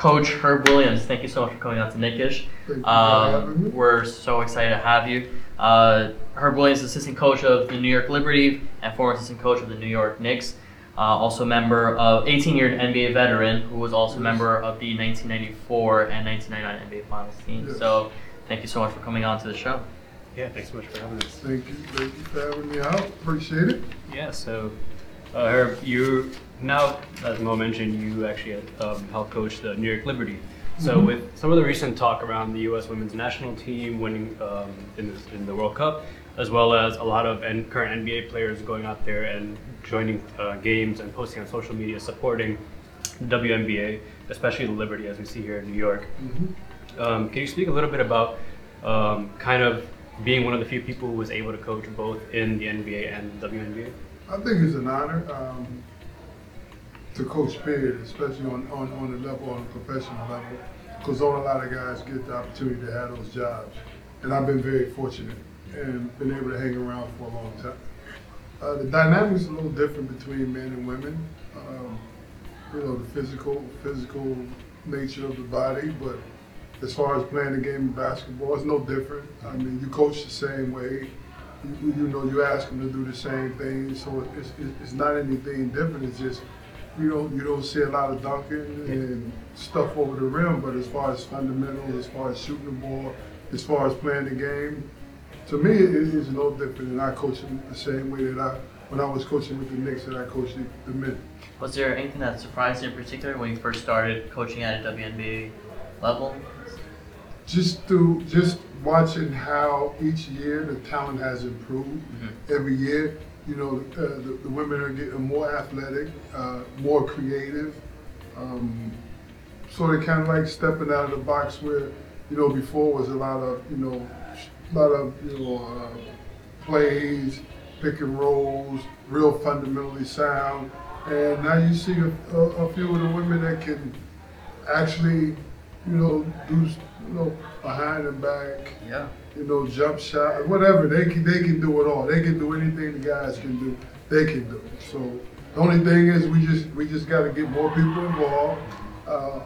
Coach Herb Williams, thank you so much for coming out to Knick-ish. Thank you for having me. Um, we're so excited to have you. Uh, Herb Williams, assistant coach of the New York Liberty and former assistant coach of the New York Knicks. Uh, also member of 18-year NBA veteran who was also Yes. member of the 1994 and 1999 NBA Finals team. Yes. So thank you so much for coming on to the show. Yeah, thanks so much for having us. Thank you, thank you for having me out. Appreciate it. Yeah, so uh, Herb, you now, as Mo mentioned, you actually um, help coach the New York Liberty. So Mhm. with some of the recent talk around the U.S. women's national team winning um, in, the, in the World Cup, as well as a lot of N- current NBA players going out there and joining uh, games and posting on social media supporting the WNBA, especially the Liberty, as we see here in New York. Mhm. Um, can you speak a little bit about um, kind of being one of the few people who was able to coach both in the NBA and the WNBA? I think it's an honor um, to coach period, especially on, on, on the level, on the professional level, because don't a lot of guys get the opportunity to have those jobs. And I've been very fortunate and been able to hang around for a long time. Uh, the dynamics a little different between men and women. Um, you know, the physical, physical nature of the body, but as far as playing the game of basketball, it's no different. I mean, you coach the same way. You, you know, you ask them to do the same thing, so it's, it's, it's not anything different. It's just you don't you don't see a lot of dunking and stuff over the rim, but as far as fundamentals, as far as shooting the ball, as far as playing the game, to me it is no different. And I coach them the same way that I when I was coaching with the Knicks that I coached the, men. Was there anything that surprised you in particular when you first started coaching at a WNBA level? Just through just watching how each year the talent has improved. Mhm. every year. You know, uh, the, the women are getting more athletic, uh, more creative. Um, sort of kind of like stepping out of the box where, you know, before was a lot of, you know, a lot of, you know, uh, plays, pick and rolls, real fundamentally sound. And now you see a, a, a few of the women that can actually, you know, do, you know, behind and back, Yeah. you know, jump shot, whatever. They can they can do it all. They can do anything the guys can do. They can do. it. So the only thing is we just we just got to get more people involved, uh,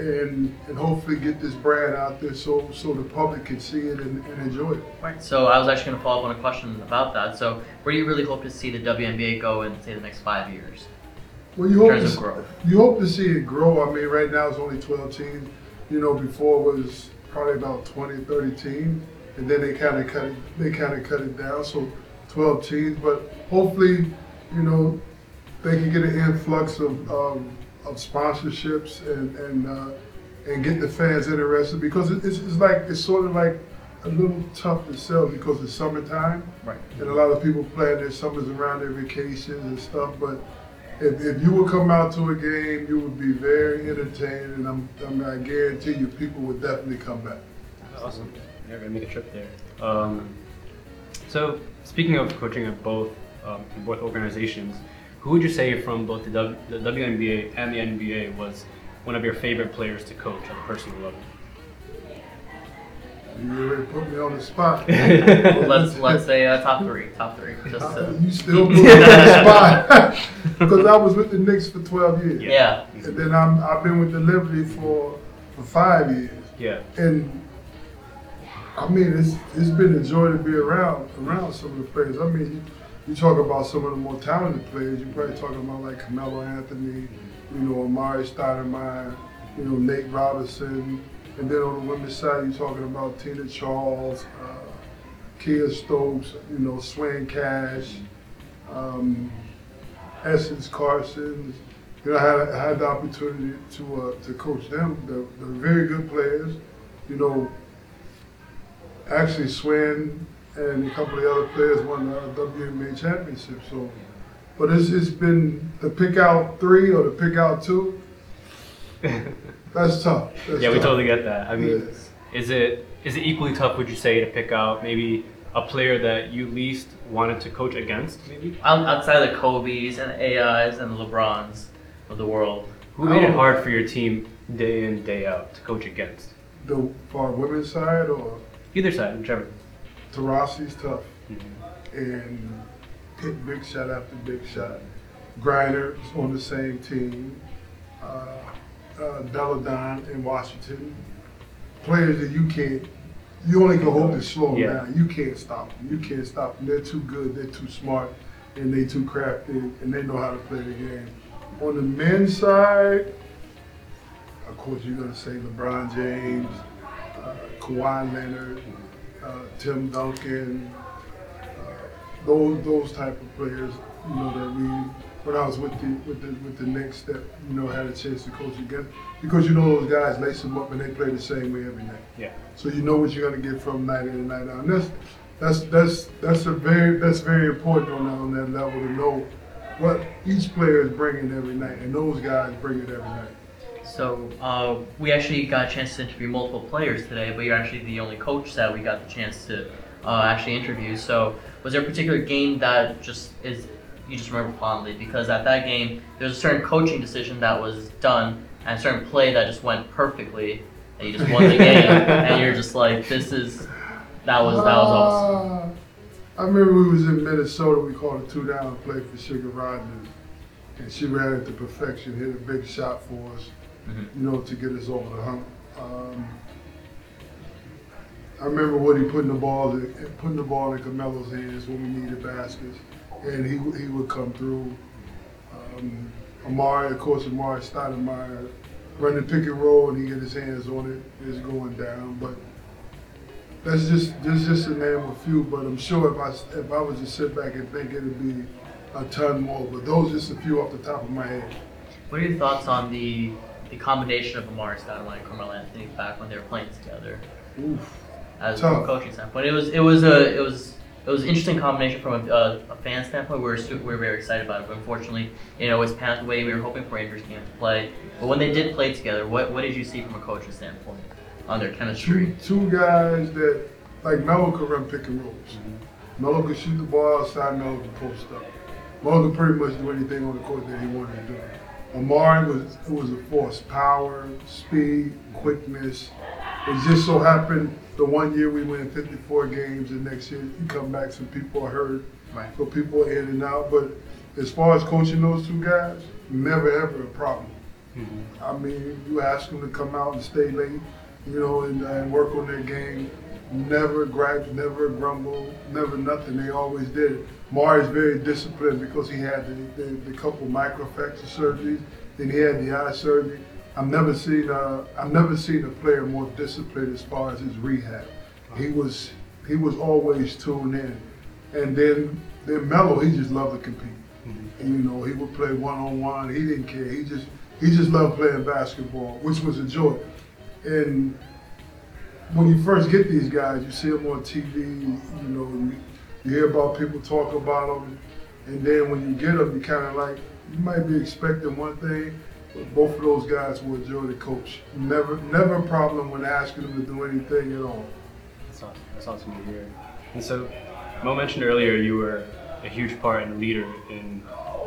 and and hopefully get this brand out there so so the public can see it and, and enjoy it. Right. So I was actually going to follow up on a question about that. So where do you really hope to see the WNBA go in say the next five years Well, you hope to, you hope to see it grow. I mean, right now it's only 12 teams. You know, before was probably about 20, 30 teams, and then they kind of cut it. They kind of cut it down, so 12 teams. But hopefully, you know, they can get an influx of um, of sponsorships and and uh, and get the fans interested because it's, it's like it's sort of like a little tough to sell because it's summertime Right. and a lot of people plan their summers around their vacations and stuff. But if, if you would come out to a game, you would be very entertained, and I'm, I, mean, I guarantee you, people would definitely come back. Awesome. Yeah, gonna make a trip there. Um, so, speaking of coaching at both um, both organizations, who would you say from both the, w, the WNBA and the NBA was one of your favorite players to coach at a personal level? You already put me on the spot. Well, let's let's say uh, top three. Top three. Just to, you still put me on the spot because I was with the Knicks for 12 years, yeah. and then I'm, I've been with the Liberty for for five years. Yeah. And I mean, it's it's been a joy to be around around some of the players. I mean, you, you talk about some of the more talented players. You're probably talking about like Carmelo Anthony, you know, Amare Stoudemire, you know, Nate Robinson, and then on the women's side, you're talking about Tina Charles, uh, Kiah Stokes, you know, Swin Cash, um, Essence Carson. You know, I had, I had the opportunity to uh, to coach them. They're, they're very good players. You know, actually Swin and a couple of the other players won the WNBA championship. So, but it's it's been to pick out three or to pick out two. That's tough. That's yeah, we tough. totally get that. I mean, Yes. is it is it equally tough? Would you say to pick out maybe a player that you least wanted to coach against? Maybe Outside of the Kobe's and the AIs and the LeBrons of the world. who made it Oh. hard for your team day in day out to coach against? the for women's side or Either side, whichever. Taurasi's tough. Mhm. and hit big shot after big shot. Griner is on the same team. Uh, uh, Delle Donne in Washington, players that you can't, you only can hope to slow them Yeah. down. You can't stop them. You can't stop them. They're too good. They're too smart, and they too crafty, and they know how to play the game. On the men's side, of course, you're gonna say LeBron James, uh, Kawhi Leonard, uh, Tim Duncan, uh, those those type of players. You know that we when I was with the with the with the Knicks that you know had a chance to coach again because you know those guys lace them up and they play the same way every night. Yeah. So you know what you're gonna get from night in and night out. And that's that's that's that's a very that's very important on that on that level to know what each player is bringing every night, and those guys bring it every night. So uh, we actually got a chance to interview multiple players today, but you're actually the only coach that we got the chance to uh, actually interview. So was there a particular game that just is you just remember fondly? Because at that game, there was a certain coaching decision that was done and a certain play that just went perfectly, and you just won the game, and you're just like, this is that was that was awesome. Uh, I remember we was in Minnesota. We called a two down play for Sugar Rodgers, and she ran it to perfection. Hit a big shot for us, Mhm. you know, to get us over the hump. Um, I remember Woody putting the ball in, putting the ball in Carmelo's hands when we needed baskets, and he would- he would come through. Um, Amare, of course, Amare Stoudemire running pick and roll, and he get his hands on it, it's going down. But that's just that's just to name a few. But I'm sure if I if I was to sit back and think, it'd be a ton more. But those are just a few off the top of my head. What are your thoughts on the the combination of Amare Stoudemire and Carmelo Anthony back when they were playing together? Oof. as from a Tough. coaching standpoint. It was it was a it was it was an interesting combination from a, a, a fan standpoint. We were we were very excited about it, but unfortunately, you know, it was panned the we were hoping for Andrews game to play. But when they did play together, what what did you see from a coaching standpoint on their chemistry? two guys that like Melo could run pick and rolls. Mm-hmm. Melo could shoot the ball outside. Melo could post up. Melo could pretty much do anything on the court that he wanted to do. Amare was it was a force, power, speed, quickness. It just so happened the one year we win 54 games, the next year you come back, some people are hurt, Right. so people are in and out. But as far as coaching those two guys, never ever a problem. Mm-hmm. I mean, you ask them to come out and stay late, you know, and, and work on their game. Never gripe, never grumble, never nothing. They always did it. Mar is very disciplined because he had the, the, the couple microfracture surgeries, then he had the eye surgery. I've never seen uh, I've never seen a player more disciplined as far as his rehab. He was he was always tuned in, and then then Melo he just loved to compete. And, you know, he would play one on one. He didn't care. He just he just loved playing basketball, which was a joy. And when you first get these guys, you see them on TV. You know, you, you hear about people talk about them, and then when you get them, you kind of like you might be expecting one thing, but both of those guys will enjoy the coach. Never never a problem when asking them to do anything at all. That's awesome. That's awesome to hear. And so, Mo mentioned earlier you were a huge part and a leader in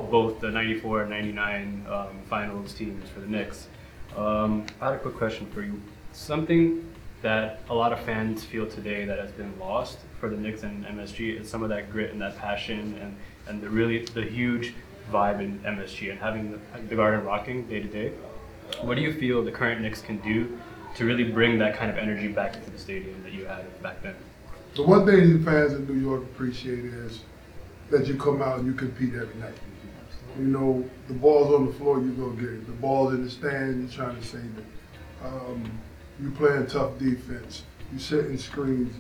both the 94 and 99 um, finals teams for the Knicks. Um, I had a quick question for you. Something that a lot of fans feel today that has been lost for the Knicks and MSG is some of that grit and that passion and, and the really the huge vibe in MSG and having the, the Garden rocking day to day. What do you feel the current Knicks can do to really bring that kind of energy back into the stadium that you had back then? The one thing fans in New York appreciate is that you come out and you compete every night. You know, the ball's on the floor, you go get it. The ball's in the stand, you're trying to save it. Um, you playing tough defense. You setting screens.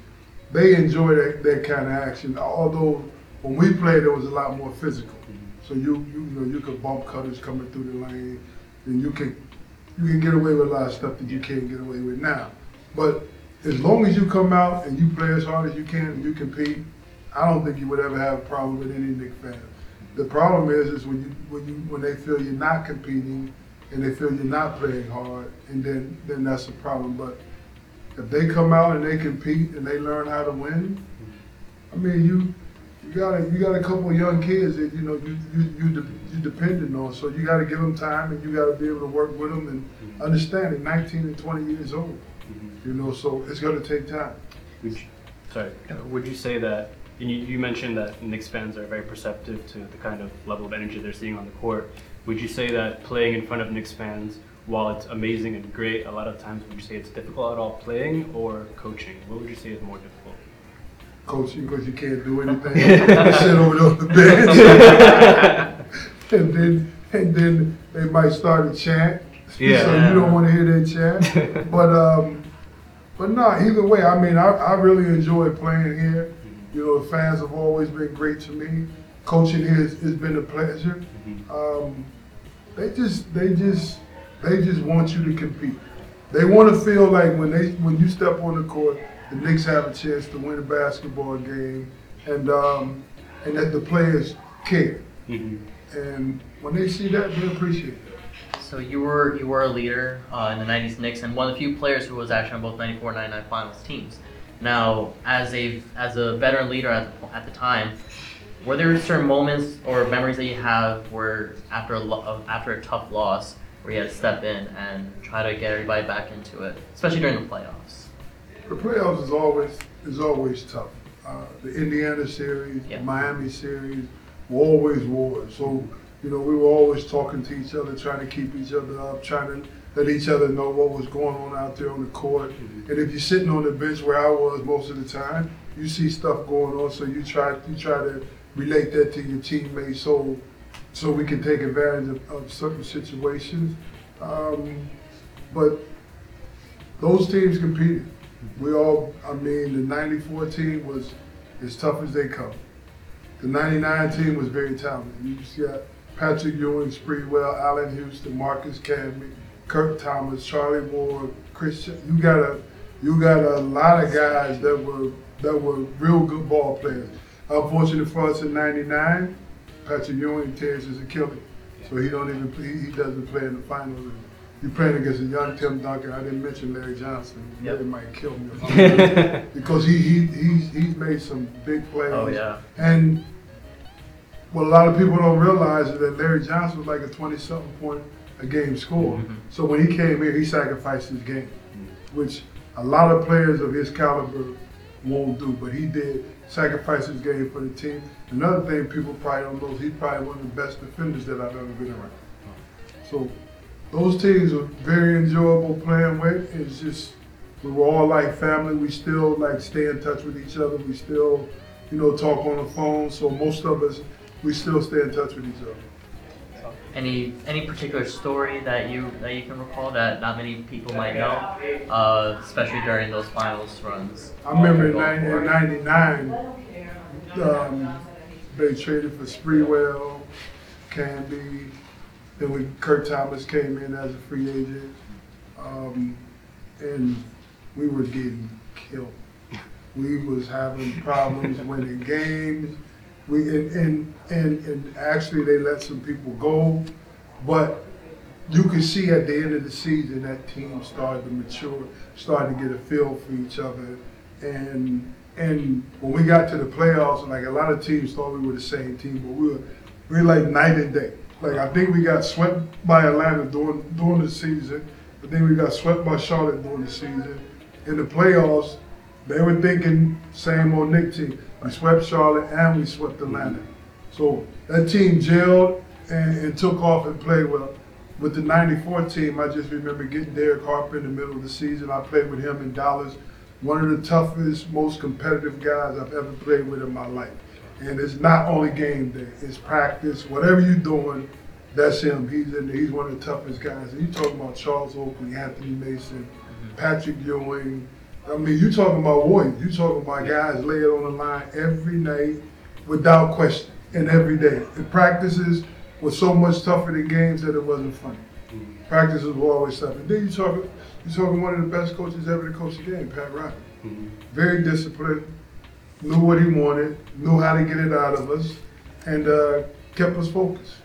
They enjoy that, that kind of action. Although when we played, it was a lot more physical. So you you, you know you could bump cutters coming through the lane, and you can you can get away with a lot of stuff that you can't get away with now. But as long as you come out and you play as hard as you can and you compete, I don't think you would ever have a problem with any Knick fan. The problem is, is when you when you when they feel you're not competing and they feel you're not playing hard, and then then that's a problem. But if they come out and they compete and they learn how to win, I mean you you got a, you got a couple of young kids that you know you you you, you dependent on, so you got to give them time and you got to be able to work with them and understand. They're 19 and 20 years old, you know, so it's going to take time. Would you, sorry, would you say that, and you, you mentioned that Knicks fans are very perceptive to the kind of level of energy they're seeing on the court. Would you say that playing in front of Knicks fans while it's amazing and great, a lot of times would you say it's difficult at all playing or coaching? What would you say is more difficult? Coaching because you can't do anything. Sit over there on the bench. and then and then they might start a chant. Yeah. So you don't want to hear that chant. but um, but no, either way, I mean, I, I really enjoy playing here. You know, the fans have always been great to me. Coaching here has, has been a pleasure. Um, they just they just they just want you to compete. They want to feel like when they when you step on the court, the Knicks have a chance to win a basketball game, and um, and that the players care. Mhm. And when they see that, they appreciate that. So you were you were a leader uh, in the '90s Knicks and one of the few players who was actually on both '94 and '99 Finals teams. Now, as a as a veteran leader at the, at the time, were there certain moments or memories that you have where after a lo- after a tough loss, where you had to step in and try to get everybody back into it, especially during the playoffs? The playoffs is always is always tough. Uh, the Indiana series, Yeah. the Miami series, were always wars. So you know we were always talking to each other, trying to keep each other up, trying to let each other know what was going on out there on the court. And if you're sitting on the bench where I was most of the time, you see stuff going on, so you try you try to relate that to your teammates, so so we can take advantage of, of certain situations. Um, but those teams competed. We all, I mean, the 94 team was as tough as they come. The 99 team was very talented. You just got Patrick Ewing, Sprewell, Allan Houston, Marcus Camby, Kurt Thomas, Charlie Ward, Christian. You got a, you got a lot of guys that were that were real good ball players. Unfortunate for us in '99, Patrick Ewing tears his Achilles, so he don't even he, he doesn't play in the finals. You're playing against a young Tim Duncan. I didn't mention Larry Johnson. Yep. Larry might kill me because he, he he's he's made some big plays. Oh yeah. And what a lot of people don't realize is that Larry Johnson was like a 20-something point a game scorer. Mhm. So when he came here, he sacrificed his game, which a lot of players of his caliber won't do. But he did sacrifice his game for the team. Another thing people probably don't know is he's probably one of the best defenders that I've ever been around. So those teams are very enjoyable playing with. It's just we were all like family. We still like stay in touch with each other. We still, you know, talk on the phone. So most of us, we still stay in touch with each other. Any any particular story that you that you can recall that not many people might know, uh, especially during those finals runs? I remember in 90, in 99, um, they traded for Sprewell, Camby. Then when Kurt Thomas came in as a free agent, um, and we were getting killed. We was having problems winning games. We and, and and and actually they let some people go, but you could see at the end of the season that team started to mature, started to get a feel for each other, and and when we got to the playoffs, like a lot of teams thought we were the same team, but we were we were like night and day. Like I think we got swept by Atlanta during during the season, but then we got swept by Charlotte during the season. In the playoffs, they were thinking same old Knick team. We swept Charlotte and we swept Atlanta. So that team gelled and, and took off and played well. With the 94 team, I just remember getting Derek Harper in the middle of the season. I played with him in Dallas. One of the toughest, most competitive guys I've ever played with in my life. And it's not only game day, it's practice. Whatever you're doing, that's him. He's in there. He's one of the toughest guys. And you talking about Charles Oakley, Anthony Mason, Patrick Ewing. I mean, you talking about warriors. You talking about guys lay it on the line every night without question and every day. And practices were so much tougher than games that it wasn't funny. Practices were always tough. And then you talking, you talking one of the best coaches ever to coach a game, Pat Riley. Very disciplined, knew what he wanted, knew how to get it out of us, and uh, kept us focused.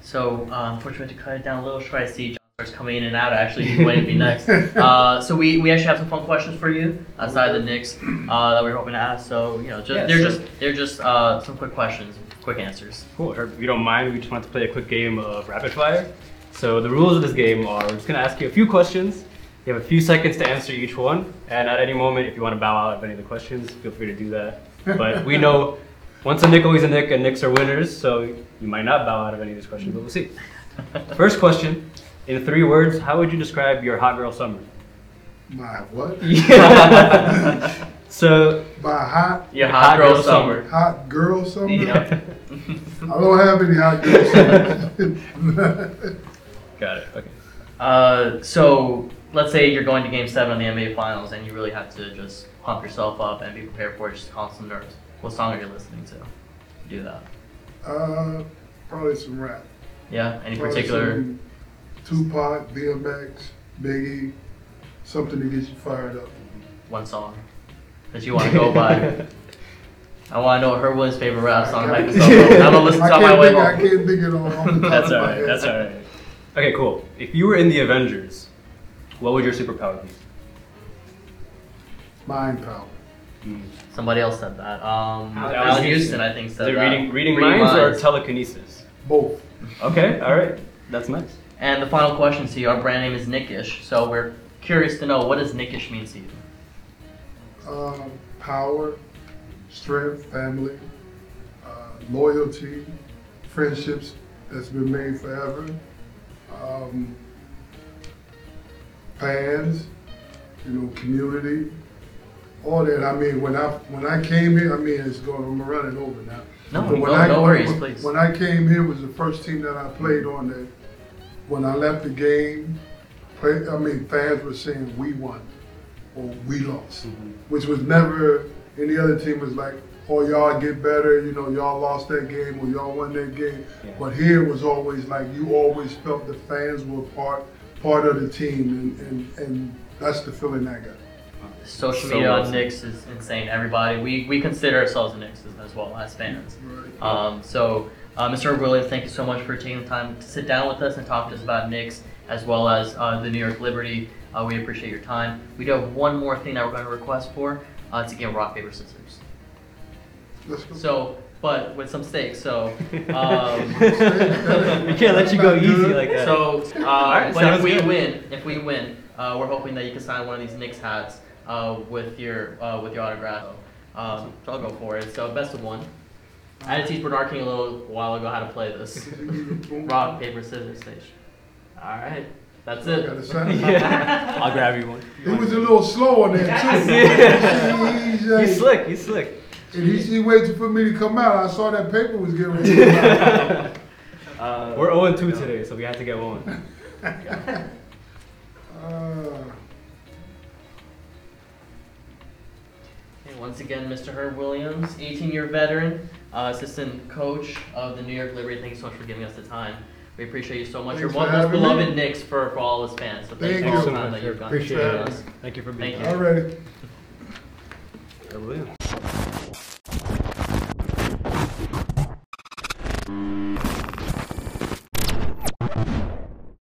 So, uh, unfortunately, to cut it down a little short, I see John Starks coming in and out. Actually, he's waiting to be next. Uh, so we, we actually have some fun questions for you outside the Knicks uh, that we are hoping to ask. So you know, just, Yeah, they're sure. just they're just uh, some quick questions, quick answers. Cool. Or if you don't mind, we just want to play a quick game of rapid fire. So the rules of this game are we're just going to ask you a few questions. You have a few seconds to answer each one, and at any moment, if you want to bow out of any of the questions, feel free to do that. But we know once a Knick, always a Knick, and Knicks are winners, so you might not bow out of any of these questions, but we'll see. First question In three words, how would you describe your hot girl summer? My what? so, My hot Your hot, girl, summer. hot girl summer. Yeah. I don't have any hot girl summers. got it. Okay. Uh, so let's say you're going to Game Seven of the NBA Finals, and you really have to just pump yourself up and be prepared for just constant nerves. What song are you listening to? to do that. uh, probably some rap. Yeah. Any Probably particular? some Tupac, DMX, Biggie, something to get you fired up. one song that you want to go by. I want to know Herb Williams' favorite rap song. Hype yourself. I'm gonna listen to it on my can't way think, I home. can't think it on, on the top That's of my alright. That's alright. Okay, cool. If you were in the Avengers, what would your superpower be? Mind power. Somebody else said that. Um, That was Allan Houston. Houston, I think, Is said it that. reading, reading minds or telekinesis? Both. Okay, alright. That's nice. And the final question to you, our brand name is Knick-ish, so we're curious to know what does Knick-ish mean to you? Um, power, strength, family, uh, loyalty, friendships that's been made forever, um, fans, you know, community, all that. I mean, when I when I came here, I mean, it's going. I'm running over now. No, But no, no worries, when, please. When I came here, was the first team that I played on. That when I left the game, play, I mean, fans were saying we won or we lost, which was never any other team was like, oh y'all get better, you know, y'all lost that game or y'all won that game. Yeah. But here was always like you always felt the fans were part part of the team, and and, and that's the feeling I got. Social So media well on. Knicks is insane. Everybody, we, we consider ourselves Knicks as, as well as fans. Right. Um, so, uh, Mr. Williams, thank you so much for taking the time to sit down with us and talk to us about Knicks as well as uh, the New York Liberty. Uh, we appreciate your time. We do have one more thing that we're going to request for. Uh, it's a game of rock paper scissors. So, but with some stakes. So, um, we can't let you go easy like that. So, uh, Alright, but if we good. win, if we win, uh, we're hoping that you can sign one of these Knicks hats uh, with your uh, with your autograph. Um, so I'll go for it. So best of one. I had to teach Bernard King a little while ago how to play this rock paper scissors stage. All right, that's it. yeah. I'll grab you one. He was a little slow on that too. Yeah. He's, uh, He's slick. He's slick. And he, he waited for me to come out. I saw that paper was getting ready to come out. Uh, We're 0 2 today, so we had to get one. Uh, And once again, Mr. Herb Williams, 18-year veteran, uh, assistant coach of the New York Liberty. Thank you so much for giving us the time. We appreciate you so much. Thanks You're one of the most having me. beloved Knicks for, for all his fans. So thank, Thank you for all you. time that you've gone Appreciate it. Thank you for being Thank here. you. already. Williams.